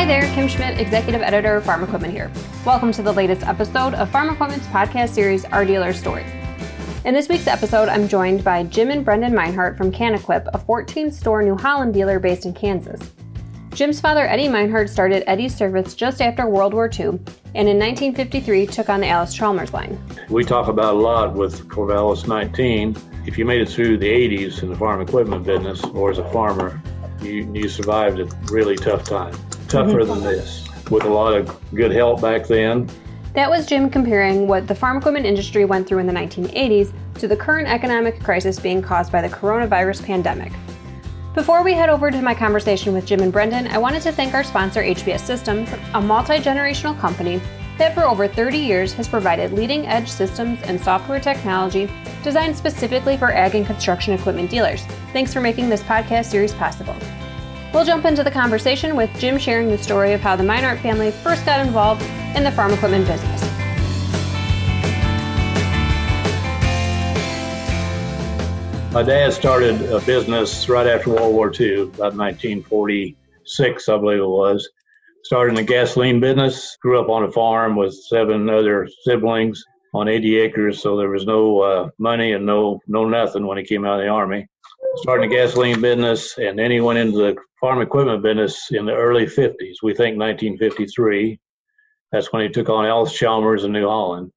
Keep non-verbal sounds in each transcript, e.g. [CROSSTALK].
Hi there, Kim Schmidt, Executive Editor of Farm Equipment here. Welcome to the latest episode of Farm Equipment's podcast series, Our Dealer Story. In this week's episode, I'm joined by Jim and Brendan Meinhardt from CanEquip, a 14 store New Holland dealer based in Kansas. Jim's father, Eddie Meinhardt, started Eddie's Service just after World War II and in 1953 took on the Allis-Chalmers line. We talk about a lot with Corvallis 19. If you made it through the 80s in the farm equipment business or as a farmer, you, you survived a really tough time. Tougher mm-hmm. than this, with a lot of good help back then. That was Jim comparing what the farm equipment industry went through in the 1980s to the current economic crisis being caused by the coronavirus pandemic. Before we head over to my conversation with Jim and Brendan, I wanted to thank our sponsor, HBS Systems, a multi generational company that for over 30 years has provided leading edge systems and software technology designed specifically for ag and construction equipment dealers. Thanks for making this podcast series possible. We'll jump into the conversation with Jim sharing the story of how the Meinhardt family first got involved in the farm equipment business. My dad started a business right after World War II, about 1946, I believe it was. Started in the gasoline business, grew up on a farm with seven other siblings on 80 acres, so there was no uh, money and no no nothing when he came out of the army. Started the gasoline business, and then he went into the farm equipment business in the early 50s. We think 1953. That's when he took on Allis-Chalmers in New Holland,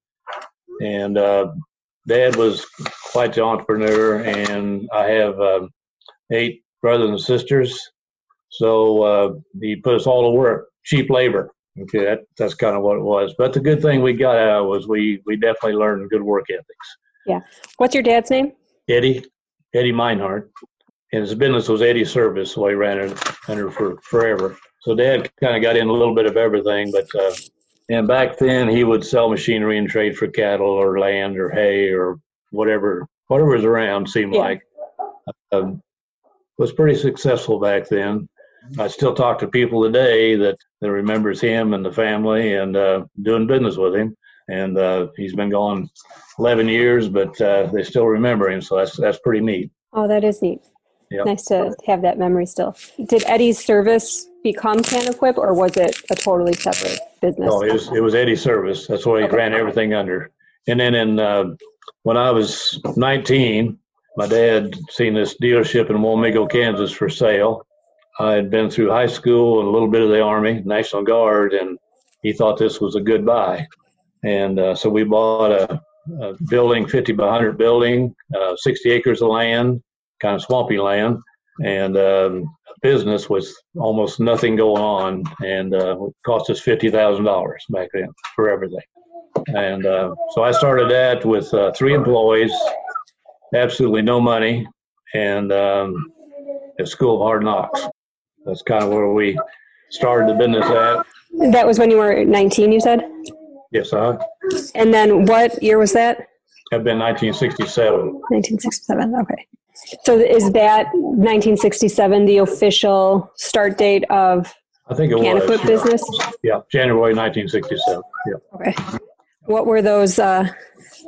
and uh, Dad was quite the entrepreneur, and I have um, eight brothers and sisters. So uh, he put us all to work, cheap labor. Okay, that, that's kind of what it was. But the good thing we got out was we we definitely learned good work ethics. Yeah. What's your dad's name? Eddie. Eddie Meinhardt. And his business was Eddie Service, so he ran it under for forever. So Dad kind of got in a little bit of everything, but uh, and back then, he would sell machinery and trade for cattle or land or hay or whatever whatever was around. Seemed yeah. like um, was pretty successful back then. I still talk to people today that, that remembers him and the family and uh, doing business with him. And uh, he's been gone 11 years, but uh, they still remember him. So that's that's pretty neat. Oh, that is neat. Yep. Nice to have that memory still. Did Eddie's service become CanEquip, or was it a totally separate business? No, it was it was Eddie's service. That's what he okay. ran everything under. And then in uh, when I was 19, my dad seen this dealership in Wamego, Kansas, for sale. I had been through high school and a little bit of the Army, National Guard, and he thought this was a good buy. And uh, so we bought a, a, building, 50 by 100 building, uh, 60 acres of land, kind of swampy land, and um, business with almost nothing going on, and uh, cost us fifty thousand dollars back then for everything. And uh, so I started that with uh, three employees, absolutely no money, and um, a school of hard knocks. That's kind of where we started the business at. That was when you were 19, you said? Yes, uh And then what year was that? Have been 1967. 1967, okay. So is that 1967 the official start date of I think it CanEquip was. business? Yeah, January 1967. Yeah. Okay. What were those uh,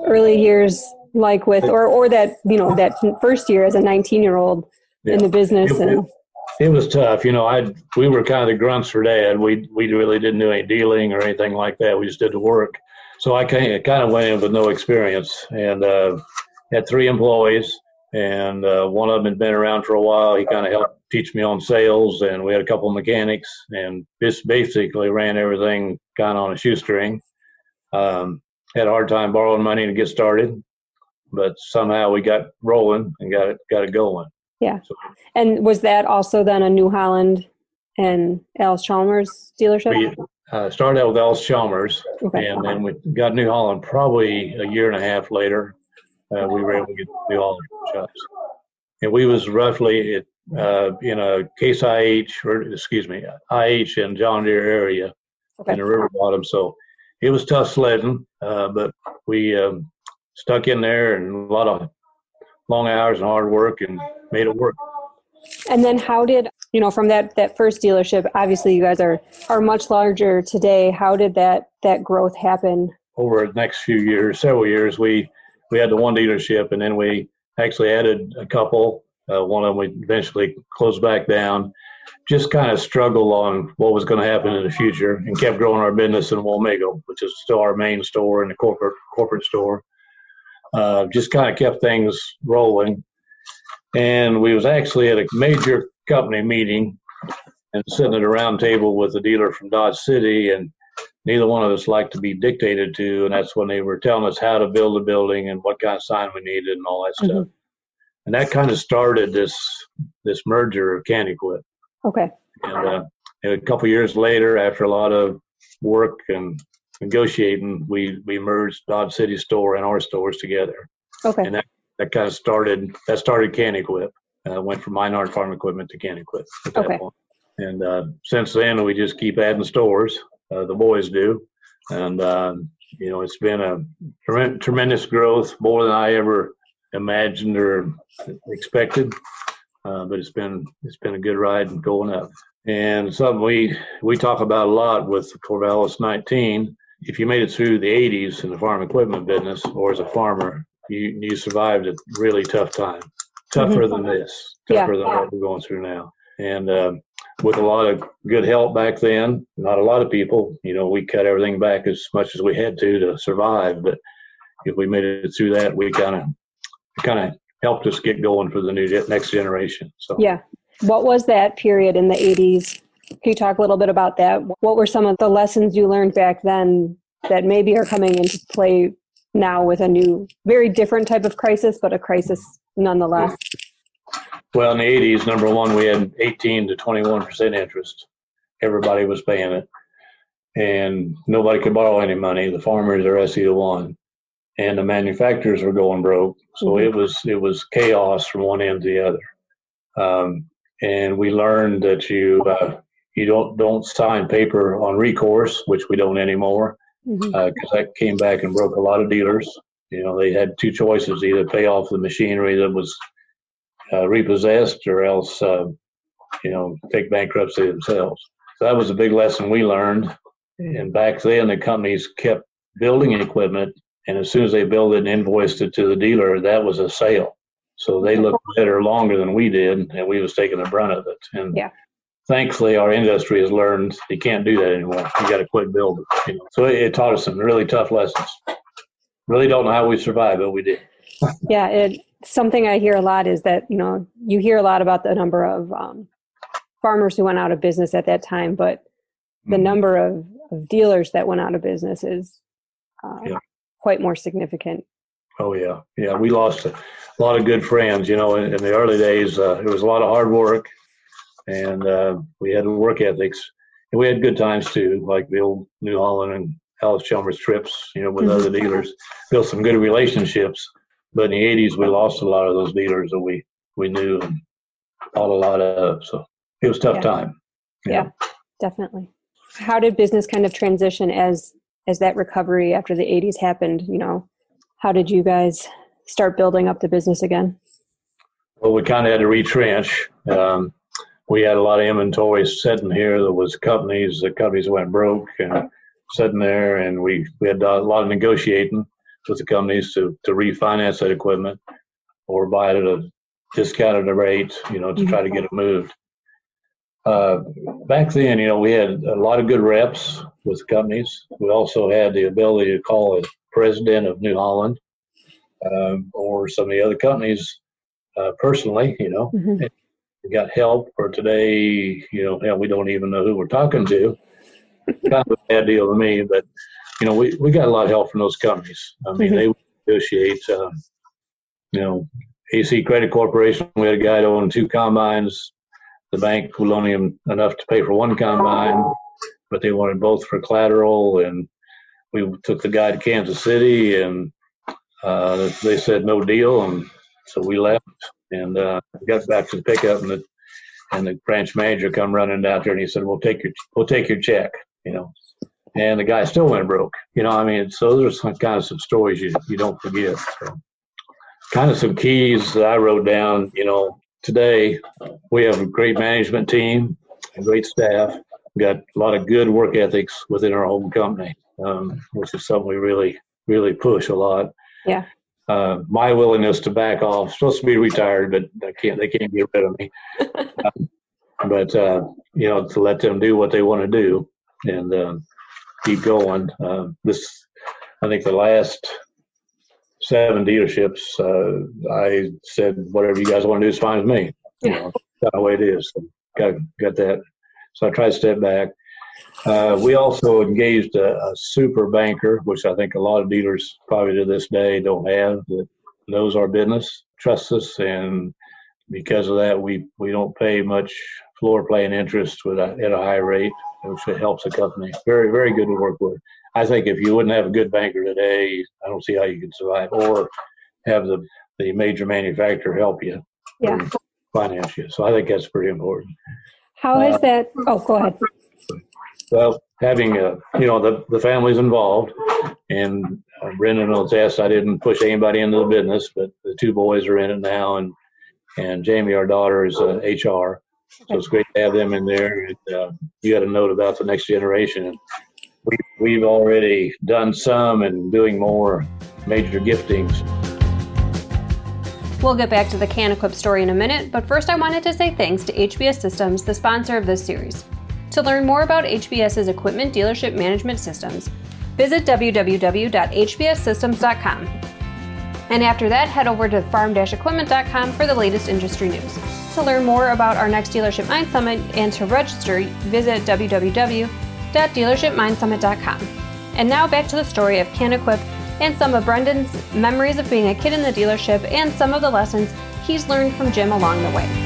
early years like with, or, or that, you know, that first year as a 19 year old yeah. in the business? It, and it, it was tough. You know, I we were kind of the grunts for dad. We, we really didn't do any dealing or anything like that. We just did the work. So I kind of, went in with no experience and uh, had three employees and uh, one of them had been around for a while. He kind of helped teach me on sales, and we had a couple of mechanics, and just basically ran everything kind of on a shoestring. Um, had a hard time borrowing money to get started, but somehow we got rolling and got it got it going. Yeah. So, and was that also then a New Holland and Allis-Chalmers dealership? We uh, started out with Allis-Chalmers, okay. and then we got New Holland probably a year and a half later uh, we were able to get do all the shops. And we was roughly at, uh, in a Case IH, or excuse me, IH and John Deere area okay. in the river bottom. So it was tough sledding, uh, but we um, stuck in there and a lot of long hours and hard work and made it work. And then how did you know from that that first dealership? Obviously, you guys are are much larger today. How did that that growth happen? Over the next few years, several years, we we had the one dealership, and then we actually added a couple. Uh, one of them we eventually closed back down. just kind of struggled on what was going to happen in the future and kept growing our business in Wamego, which is still our main store and the corporate corporate store. Uh, just kind of kept things rolling. And we was actually at a major company meeting and sitting at a round table with a dealer from Dodge City, and neither one of us liked to be dictated to. And that's when they were telling us how to build a building and what kind of sign we needed and all that mm-hmm. stuff. And that kind of started this this merger of Kanequip. Okay. And, uh, and a couple years later, after a lot of work and negotiating, we we merged Dodge City store and our stores together. Okay. And that, that kind of started that started Kanequip. Uh, went from Meinhardt Farm Equipment to Kanequip. Okay. Point. And uh, since then, we just keep adding stores. Uh, the boys do, and uh, you know it's been a tremendous growth, more than I ever imagined or expected. Uh, but it's been it's been a good ride and going up. And something we we talk about a lot with Corvallis 19. If you made it through the 80s in the farm equipment business or as a farmer, you you survived a really tough time, tougher mm-hmm. than this, tougher yeah. than what we're going through now. And uh, with a lot of good help back then, not a lot of people, you know, we cut everything back as much as we had to to survive. But if we made it through that, we kind of kind of helped us get going for the new next generation. So yeah, what was that period in the '80s? Can you talk a little bit about that? What were some of the lessons you learned back then that maybe are coming into play now with a new, very different type of crisis, but a crisis nonetheless? Well, in the 80s, number one, we had 18 to 21 percent interest. Everybody was paying it, and nobody could borrow any money. The farmers are SE to one and the manufacturers were going broke. So mm-hmm. it was it was chaos from one end to the other. Um, and we learned that you uh, you don't don't sign paper on recourse, which we don't anymore, because mm-hmm. uh, that came back and broke a lot of dealers. You know, they had two choices: either pay off the machinery that was uh, repossessed, or else uh, you know take bankruptcy themselves. So that was a big lesson we learned. And back then, the companies kept building equipment and as soon as they built it and invoiced it to the dealer, that was a sale. So they looked better longer than we did, and we was taking the brunt of it. And yeah. Thankfully, our industry has learned you can't do that anymore. You got to quit building. You know? So it, it, taught us some really tough lessons. Really don't know how we survived, but we did. [LAUGHS] yeah, it something I hear a lot is that you know you hear a lot about the number of um, farmers who went out of business at that time, but the mm-hmm. number of, of dealers that went out of business is uh, yeah quite more significant. Oh yeah, yeah. We lost a lot of good friends. You know, in, in the early days, uh, it was a lot of hard work, and uh, we had work ethics, and we had good times too, like the old New Holland and Allis-Chalmers trips. You know, with other [LAUGHS] dealers, built some good relationships. But in the '80s, we lost a lot of those dealers that we we knew and thought a lot of. So it was tough yeah. time. Yeah, definitely. How did business kind of transition as as that recovery after the 80s happened you know how did you guys start building up the business again well we kind of had to retrench um, we had a lot of inventory sitting here that was companies the companies went broke and sitting there and we, we had a lot of negotiating with the companies to, to refinance that equipment or buy it at a discounted rate you know to try to get it moved uh, back then, you know, we had a lot of good reps with companies. We also had the ability to call a president of New Holland um, or some of the other companies uh, personally, you know, mm-hmm. Got help. Or today, you know, hell, we don't even know who we're talking to. [LAUGHS] kind of a bad deal to me, but you know, we, we got a lot of help from those companies. I mean, mm-hmm. they negotiate. Uh, you know, AC Credit Corporation. We had a guy that owned two combines the bank will loan him enough to pay for one combine, but they wanted both for collateral. And we took the guy to Kansas City, and uh, they said no deal, and so we left and uh, got back to the pickup, and the and the branch manager come running down there, and he said, "We'll take your we'll take your check," you know. And the guy still went broke, you know. I mean, so those are some kind of some stories you you don't forget. So, kind of some keys that I wrote down, you know, today we have a great management team, a great staff. Got a lot of good work ethics within our own company, um, which is something we really, really push a lot. Yeah. Uh, my willingness to back off, supposed to be retired, but I can't. They can't get rid of me. [LAUGHS] um, but uh, you know, to let them do what they want to do and uh, keep going. Uh, this, I think, the last seven dealerships, uh, I said, whatever you guys want to do is fine with me. You know, that's the way it is. So got got that. So I tried to step back. Uh, we also engaged a, a, super banker, which I think a lot of dealers probably to this day don't have, that knows our business, trusts us, and because of that, we, we don't pay much floor plan interest with a, at a high rate, which helps the company. Very, very good to work with. I think if you wouldn't have a good banker today, I don't see how you could survive or have the, the major manufacturer help you. Yeah. Finance you. So I think that's pretty important. How uh, that? Oh, go ahead. Well, having a, you know, the, the family's involved, and uh, Brendan knows this. I didn't push anybody into the business, but the two boys are in it now, and and Jamie, our daughter, is uh, HR. So it's great to have them in there. And, uh, you got a note about the next generation. And we, we've already done some and doing more major giftings. We'll get back to the CanEquip story in a minute, but first I wanted to say thanks to HBS Systems, the sponsor of this series. To learn more about HBS's equipment dealership management systems, visit www.hbssystems.com. And after that, head over to farm-equipment.com for the latest industry news. To learn more about our next Dealership Mind Summit and to register, visit www.dealershipmindsummit.com. And now back to the story of CanEquip and some of Brendan's memories of being a kid in the dealership and some of the lessons he's learned from Jim along the way.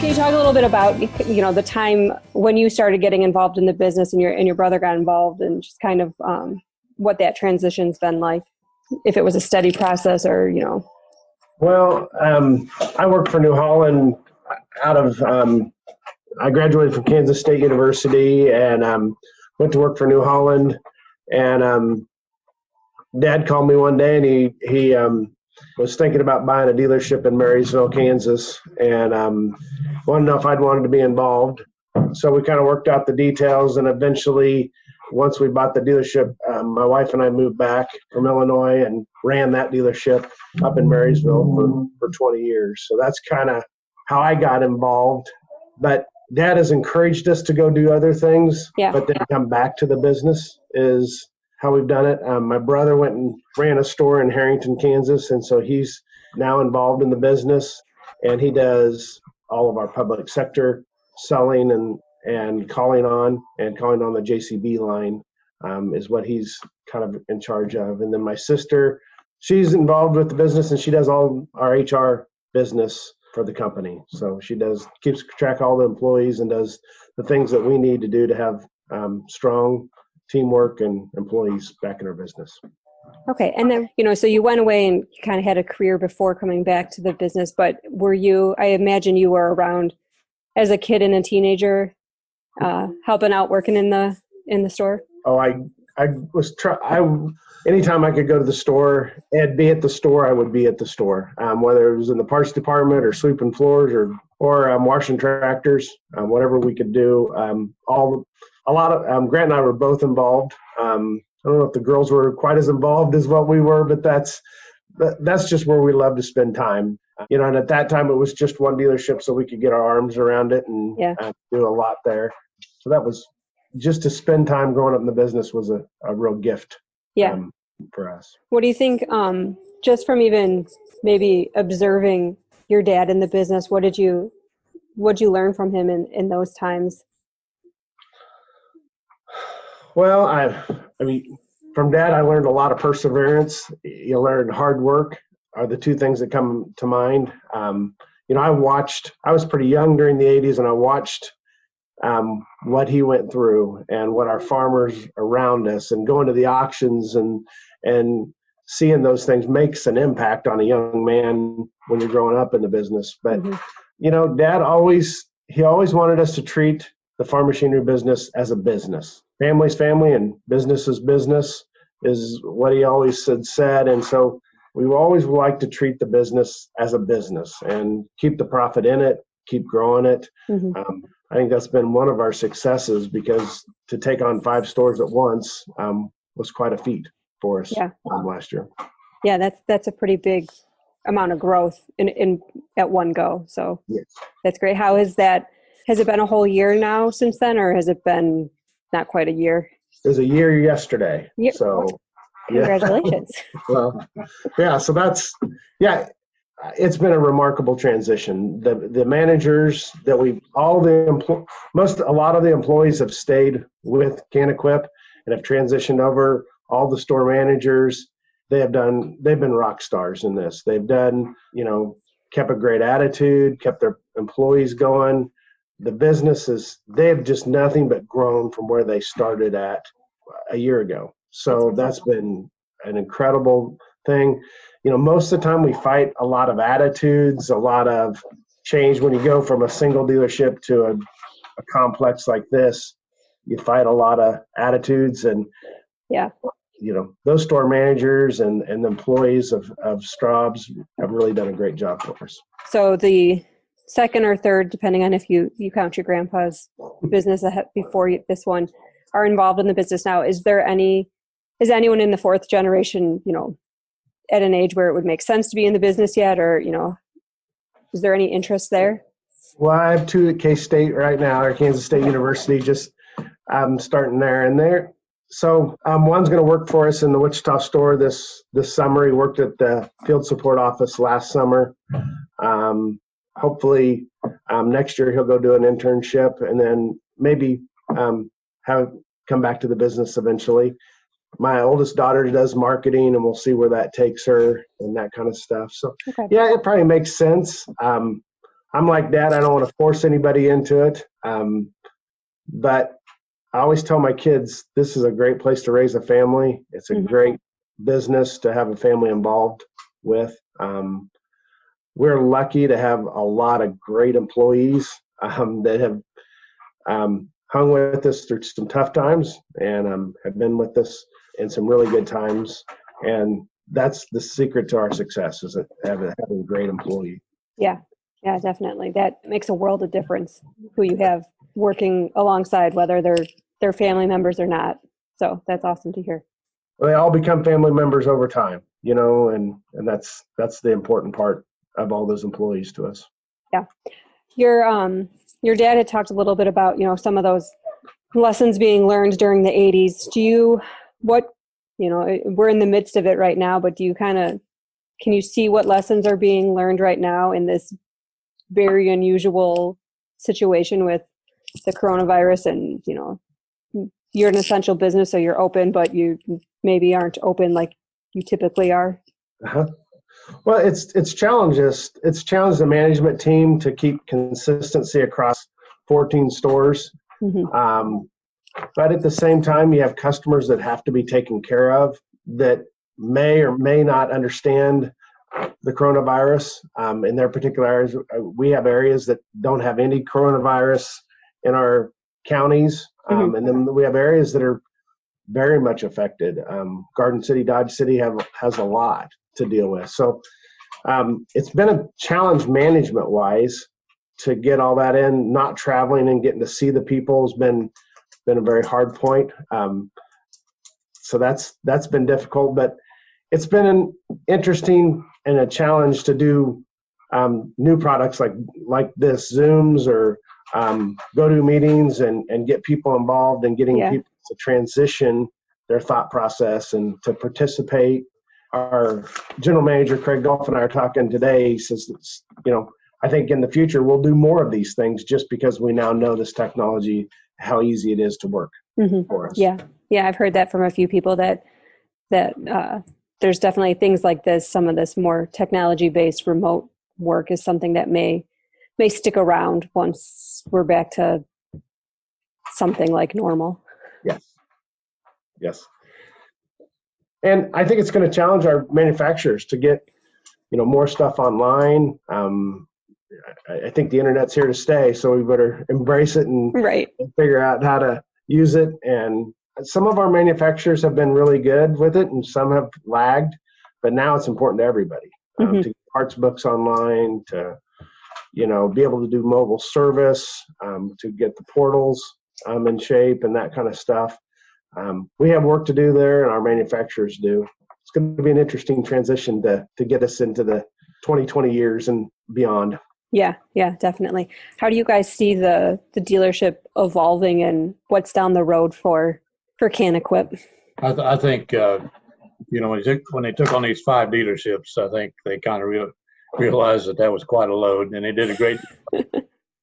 Can you talk a little bit about you know the time when you started getting involved in the business and your and your brother got involved and just kind of um, what that transition's been like, if it was a steady process or you know. Well, um, I worked for New Holland out of um, I graduated from Kansas State University and um, went to work for New Holland. And um, Dad called me one day and he he um, was thinking about buying a dealership in Marysville, Kansas, and um, wanted to know if I'd wanted to be involved. So we kind of worked out the details, and eventually, once we bought the dealership, um, my wife and I moved back from Illinois and ran that dealership up in Marysville for, for 20 years. So that's kind of how I got involved. But Dad has encouraged us to go do other things, yeah. but then come back to the business is how we've done it. Um, my brother went and ran a store in Herington, Kansas, and so he's now involved in the business, and he does all of our public sector selling and and calling on and calling on the JCB line um, is what he's kind of in charge of. And then my sister, she's involved with the business and she does all our HR business for the company. So she does keeps track of all the employees and does the things that we need to do to have um, strong teamwork and employees back in our business. Okay, and then you know, so you went away and kind of had a career before coming back to the business. But were you? I imagine you were around as a kid and a teenager, uh, helping out, working in the in the store. Oh, I I was try I anytime I could go to the store and be at the store, I would be at the store. Um, whether it was in the parts department or sweeping floors or or um, washing tractors, um, whatever we could do. Um, all a lot of um, Grant and I were both involved. Um, I don't know if the girls were quite as involved as what we were, but that's that's just where we love to spend time. You know, and at that time it was just one dealership, so we could get our arms around it and yeah. uh, do a lot there. So that was just to spend time growing up in the business was a, a real gift. Yeah. Um, for us. What do you think? Um, just from even maybe observing your dad in the business, what did you what did you learn from him in, in those times? Well, I, I mean, from dad, I learned a lot of perseverance. You learn hard work are the two things that come to mind. Um, you know, I watched. I was pretty young during the '80s, and I watched um, what he went through and what our farmers around us, and going to the auctions and and seeing those things makes an impact on a young man when you're growing up in the business. But mm-hmm. you know, Dad always he always wanted us to treat the farm machinery business as a business family's family and business is business is what he always said said and so we always like to treat the business as a business and keep the profit in it keep growing it mm-hmm. um, i think that's been one of our successes because to take on five stores at once um, was quite a feat for us yeah. um, last year yeah that's that's a pretty big amount of growth in, in at one go. So Yes. that's great. How is that? Has it been a whole year now since then, or has it been not quite a year? It was a year yesterday. Yeah. So, yeah. Congratulations. [LAUGHS] well, yeah. So that's yeah. It's been a remarkable transition. The the managers that we all the empl- most a lot of the employees have stayed with CanEquip and have transitioned over. All the store managers they have done they've been rock stars in this. They've done you know kept a great attitude, kept their employees going. The businesses they've just nothing but grown from where they started at a year ago. So that's been an incredible thing. You know, most of the time we fight a lot of attitudes, a lot of change. When you go from a single dealership to a, a complex like this, you fight a lot of attitudes and Yeah. you know those store managers and, and the employees of, of Straub's have really done a great job for us. So the second or third, depending on if you you count your grandpa's business before you, this one, are involved in the business now. Is there any? Is anyone in the fourth generation, you know, at an age where it would make sense to be in the business yet, or you know, is there any interest there? Well, I have two at K State right now, or Kansas State University. Just I'm starting there, and there. So um, one's going to work for us in the Wichita store this this summer. He worked at the field support office last summer. Um, hopefully, um, next year he'll go do an internship, and then maybe um, have come back to the business eventually. My oldest daughter does marketing, and we'll see where that takes her and that kind of stuff. So Okay. yeah, it probably makes sense. Um, I'm like that. I don't want to force anybody into it. Um, but I always tell my kids this is a great place to raise a family. It's a Mhm. great business to have a family involved with. Um, we're lucky to have a lot of great employees um, that have um, hung with us through some tough times and um, have been with us in some really good times. And that's the secret to our success is that having, having great employees. Yeah, yeah, definitely. That makes a world of difference who you have working alongside, whether they're they're family members or not. So that's awesome to hear. Well, they all become family members over time you know and and that's that's the important part of all those employees to us Yeah, Your um your dad had talked a little bit about you know some of those lessons being learned during the 80s. Do you what you know we're in the midst of it right now, but do you kind of can you see what lessons are being learned right now in this very unusual situation with the coronavirus and you know you're an essential business so you're open but you maybe aren't open like you typically are uh-huh. Well it's it's challenges it's challenged the management team to keep consistency across 14 stores. Mhm. um, but at the same time you have customers that have to be taken care of that may or may not understand the coronavirus. Um, in their particular areas Uh, we have areas that don't have any coronavirus in our counties. Um, and then we have areas that are very much affected. Um, garden city dodge city have has a lot to deal with. So um, it's been a challenge management wise to get all that in. Not traveling and getting to see the people has been been a very hard point. Um, so that's that's been difficult but it's been an interesting and a challenge to do um, new products like like this zooms or um, go to meetings and and get people involved and getting Yeah. people to transition their thought process and to participate our general manager craig golf and i are talking today he says it's, you know i think in the future we'll do more of these things just because we now know this technology how easy it is to work hmm for us Yeah, yeah, I've heard that from a few people that that uh, there's definitely things like this. Some of this more technology-based remote work is something that may may stick around once we're back to something like normal. Yes. Yes. And I think it's going to challenge our manufacturers to get, you know, more stuff online. Um, I, I think the internet's here to stay, so we better embrace it and Right. figure out how to use it. And some of our manufacturers have been really good with it, and some have lagged. But now it's important to everybody um, Mhm. to get parts books online, to you know, be able to do mobile service, um, to get the portals um, in shape and that kind of stuff. Um, we have work to do there, and our manufacturers do. It's going to be an interesting transition to to get us into the 20, 20 years and beyond. Yeah, yeah, definitely. How do you guys see the the dealership evolving and what's down the road for for CanEquip? I, th- I think uh, you know when they, took, when they took on these five dealerships, I think they kind of real, realized that that was quite a load, and they did a great. [LAUGHS]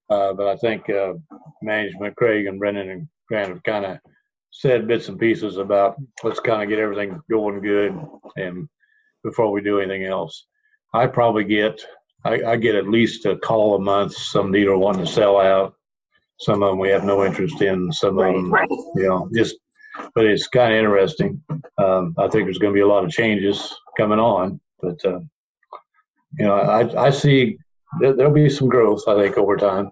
uh, but I think uh, management, Craig and Brendan and Grant have kind of said bits and pieces about let's kind of get everything going good and before we do anything else. I probably get I, I get at least a call a month. Some dealer wanting to sell out. Some of them we have no interest in. Some of them, you know, just but it's kind of interesting. Um, I think there's going to be a lot of changes coming on, but uh, you know, I, I see there'll be some growth. I think over time,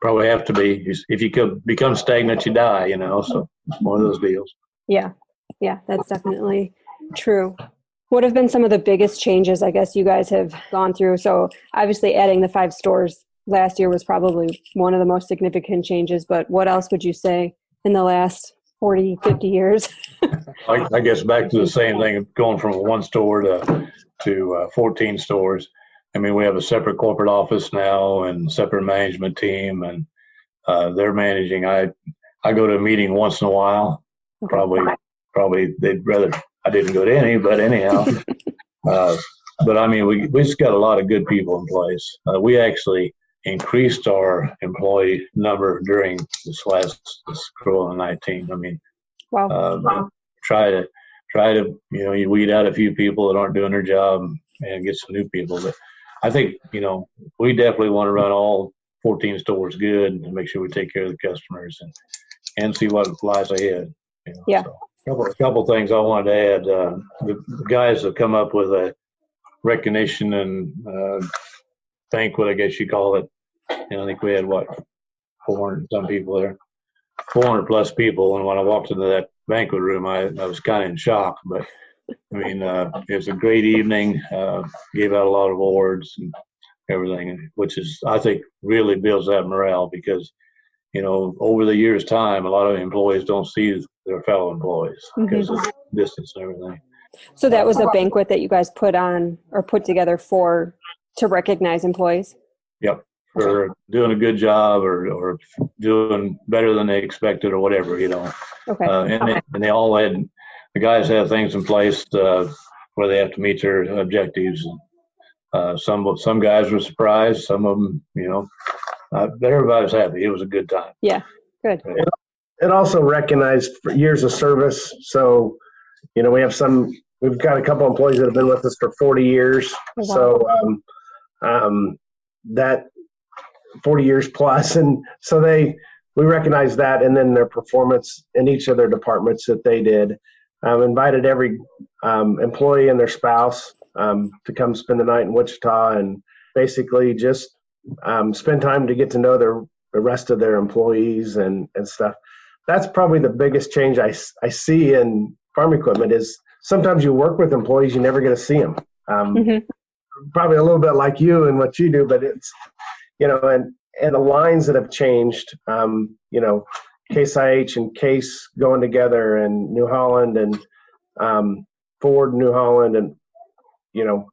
probably have to be. If you could become stagnant, you die. You know, so it's one of those deals. Yeah, yeah, that's definitely true. What have been some of the biggest changes? I guess you guys have gone through. So obviously, adding the five stores last year was probably one of the most significant changes. But what else would you say in the last 40, 50 years. [LAUGHS] I, I, guess back to the same thing, going from one store to to uh, 14 stores. I mean, we have a separate corporate office now and separate management team, and uh, they're managing. I I go to a meeting once in a while. Probably probably they'd rather I didn't go to any, but anyhow. [LAUGHS] uh, but I mean, we we just got a lot of good people in place. Uh, we actually increased our employee number during this last this Corona 19. I mean, wow. Uh, wow. try to try to you know you weed out a few people that aren't doing their job and get some new people. But I think you know we definitely want to run all 14 stores good and make sure we take care of the customers and and see what lies ahead. You know, yeah. So, a couple, a couple things I wanted to add. Uh, the, the, guys have come up with a recognition and uh, banquet, I guess you call it. And I think we had what 400 some people there, 400 plus people. And when I walked into that banquet room, I, I was kind of in shock. But I mean, uh, it was a great evening. Uh, gave out a lot of awards and everything, which is I think really builds that morale because you know over the years' time, a lot of employees don't see their fellow employees mm-hmm. because of distance and everything. So that was a banquet that you guys put on or put together for to recognize employees. Yep, for doing a good job or, or doing better than they expected or whatever, you know. Okay. Uh, and, okay. They, and they all had, the guys have things in place uh, where they have to meet their objectives. Uh, some some guys were surprised. Some of them, you know, uh, but everybody was happy. It was a good time. Yeah, good. It, it also recognized years of service. So, you know, we have some. We've got a couple employees that have been with us for 40 years. Oh, wow. So um, um, that 40 years plus, and so they we recognize that, and then their performance in each of their departments that they did. Um, invited every um, employee and their spouse um, to come spend the night in Wichita, and basically just um, spend time to get to know their the rest of their employees and and stuff. That's probably the biggest change I, I see in farm equipment is sometimes you work with employees you never get to see them. Um, mm-hmm. Probably a little bit like you and what you do, but it's you know, and and the lines that have changed, um, you know, Case IH and Case going together, and New Holland and um, Ford, New Holland, and you know,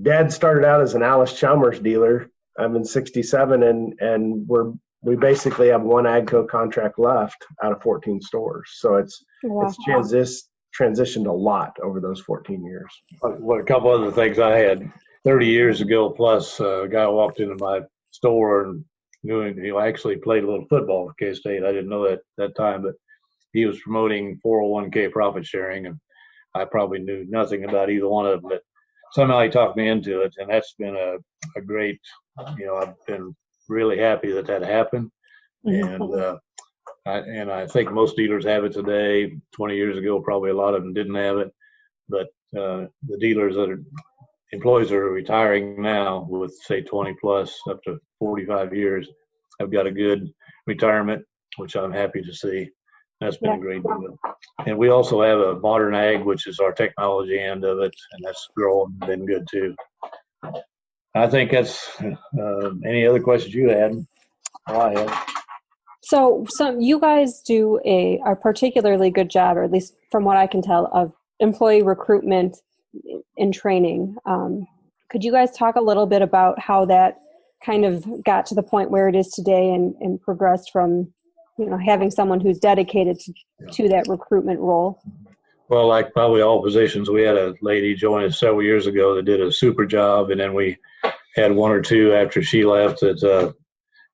Dad started out as an Allis-Chalmers dealer. I'm in '67, and and we're we basically have one AGCO contract left out of 14 stores. So it's wow. it's transis, transitioned a lot over those 14 years. What a couple other things I had 30 years ago plus, uh, a guy walked into my store and knew him. He actually played a little football for K State. I didn't know that that time, but he was promoting 401k profit sharing, and I probably knew nothing about either one of them. But somehow he talked me into it, and that's been a, a great, you know, I've been really happy that that happened. And [LAUGHS] uh, I, and I think most dealers have it today. 20 years ago, probably a lot of them didn't have it. But uh, the dealers that are employees are retiring now with say 20 plus up to 45 years have got a good retirement, which I'm happy to see. That's been yeah. a great deal. And we also have a modern ag, which is our technology end of it, and that's growing, been good too. I think that's uh, any other questions you had. I had. So, some you guys do a a particularly good job, or at least from what I can tell, of employee recruitment in training. Um, Could you guys talk a little bit about how that kind of got to the point where it is today and, and progressed from, you know, having someone who's dedicated to, to that recruitment role? Well, like probably all positions, we had a lady join us several years ago that did a super job, and then we had one or two after she left that uh,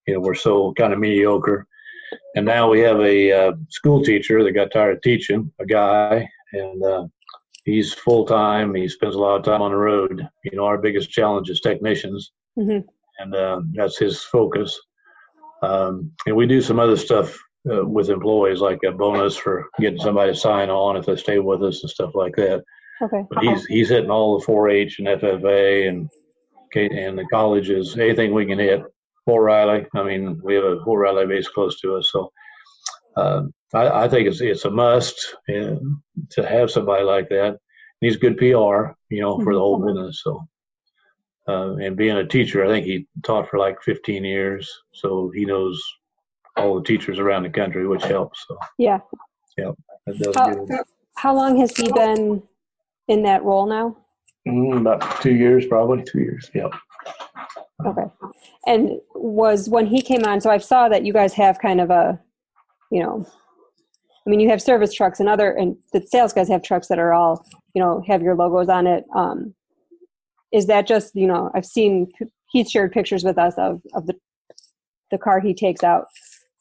you know were so kind of mediocre. And now we have a uh, school teacher that got tired of teaching, a guy, and uh, he's full time. He spends a lot of time on the road. You know, our biggest challenge is technicians, mm-hmm. and uh, that's his focus. Um, and we do some other stuff uh, with employees, like a bonus for getting somebody to sign on if they stay with us and stuff like that. Okay. But he's he's hitting all the 4-H and FFA and and the colleges, anything we can hit. Fort Riley. I mean, we have a Fort Riley base close to us, so uh, I, I, think it's it's a must to have somebody like that. He's good PR, you know, for the whole mm-hmm. business. So, uh, and being a teacher, I think he taught for like 15 years, so he knows all the teachers around the country, which helps. So yeah, yeah. How, how long has he been in that role now? Mm, about two years, probably two years. Yep. Okay. And was when he came on, so I saw that you guys have kind of a, you know, I mean, you have service trucks and other, and the sales guys have trucks that are all, you know, have your logos on it. Um, is that just, you know, I've seen he's shared pictures with us of of the the car he takes out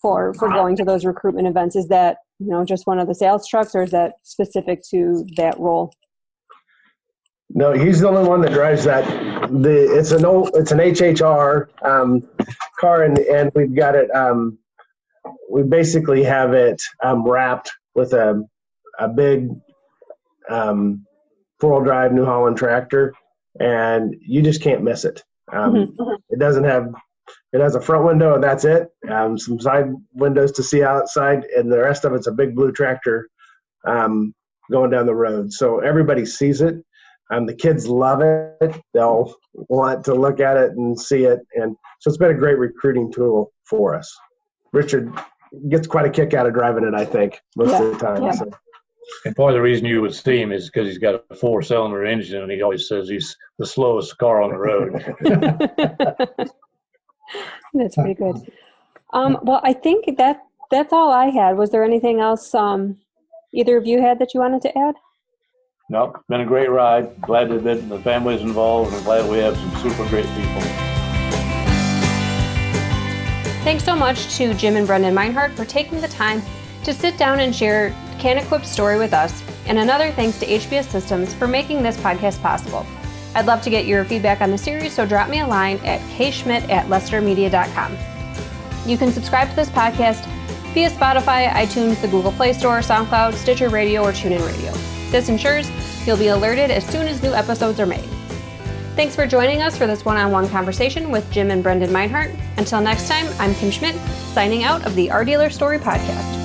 for for going to those recruitment events. Is that you know just one of the sales trucks or is that specific to that role? No he's the only one that drives that. The it's an old it's an hhr um, car and and we've got it um, we basically have it um, wrapped with a a big um, four-wheel drive new holland tractor and you just can't miss it um, mm-hmm. it doesn't have it has a front window and that's it. Um, some side windows to see outside, and the rest of it's a big blue tractor um, going down the road. So everybody sees it. Um, the kids love it. They'll want to look at it and see it, and so it's been a great recruiting tool for us. Richard gets quite a kick out of driving it, I think, most yeah. of the time. Yeah. So. And part of the reason you would see him is because he's got a four-cylinder engine, and he always says he's the slowest car on the road. [LAUGHS] [LAUGHS] That's pretty good. Um, well, I think that that's all I had. Was there anything else um, either of you had that you wanted to add? No, been a great ride. Glad that the family's involved, and glad we have some super great people. Thanks so much to Jim and Brendan Meinhardt for taking the time to sit down and share CanEquip's story with us, and another thanks to HBS Systems for making this podcast possible. I'd love to get your feedback on the series, so drop me a line at kschmidt at lessitermedia.com. You can subscribe to this podcast via Spotify, iTunes, the Google Play Store, SoundCloud, Stitcher Radio, or TuneIn Radio. This ensures you'll be alerted as soon as new episodes are made. Thanks for joining us for this one on one conversation with Jim and Brendan Meinhardt. Until next time, I'm Kim Schmidt, signing out of the Our Dealer Story podcast.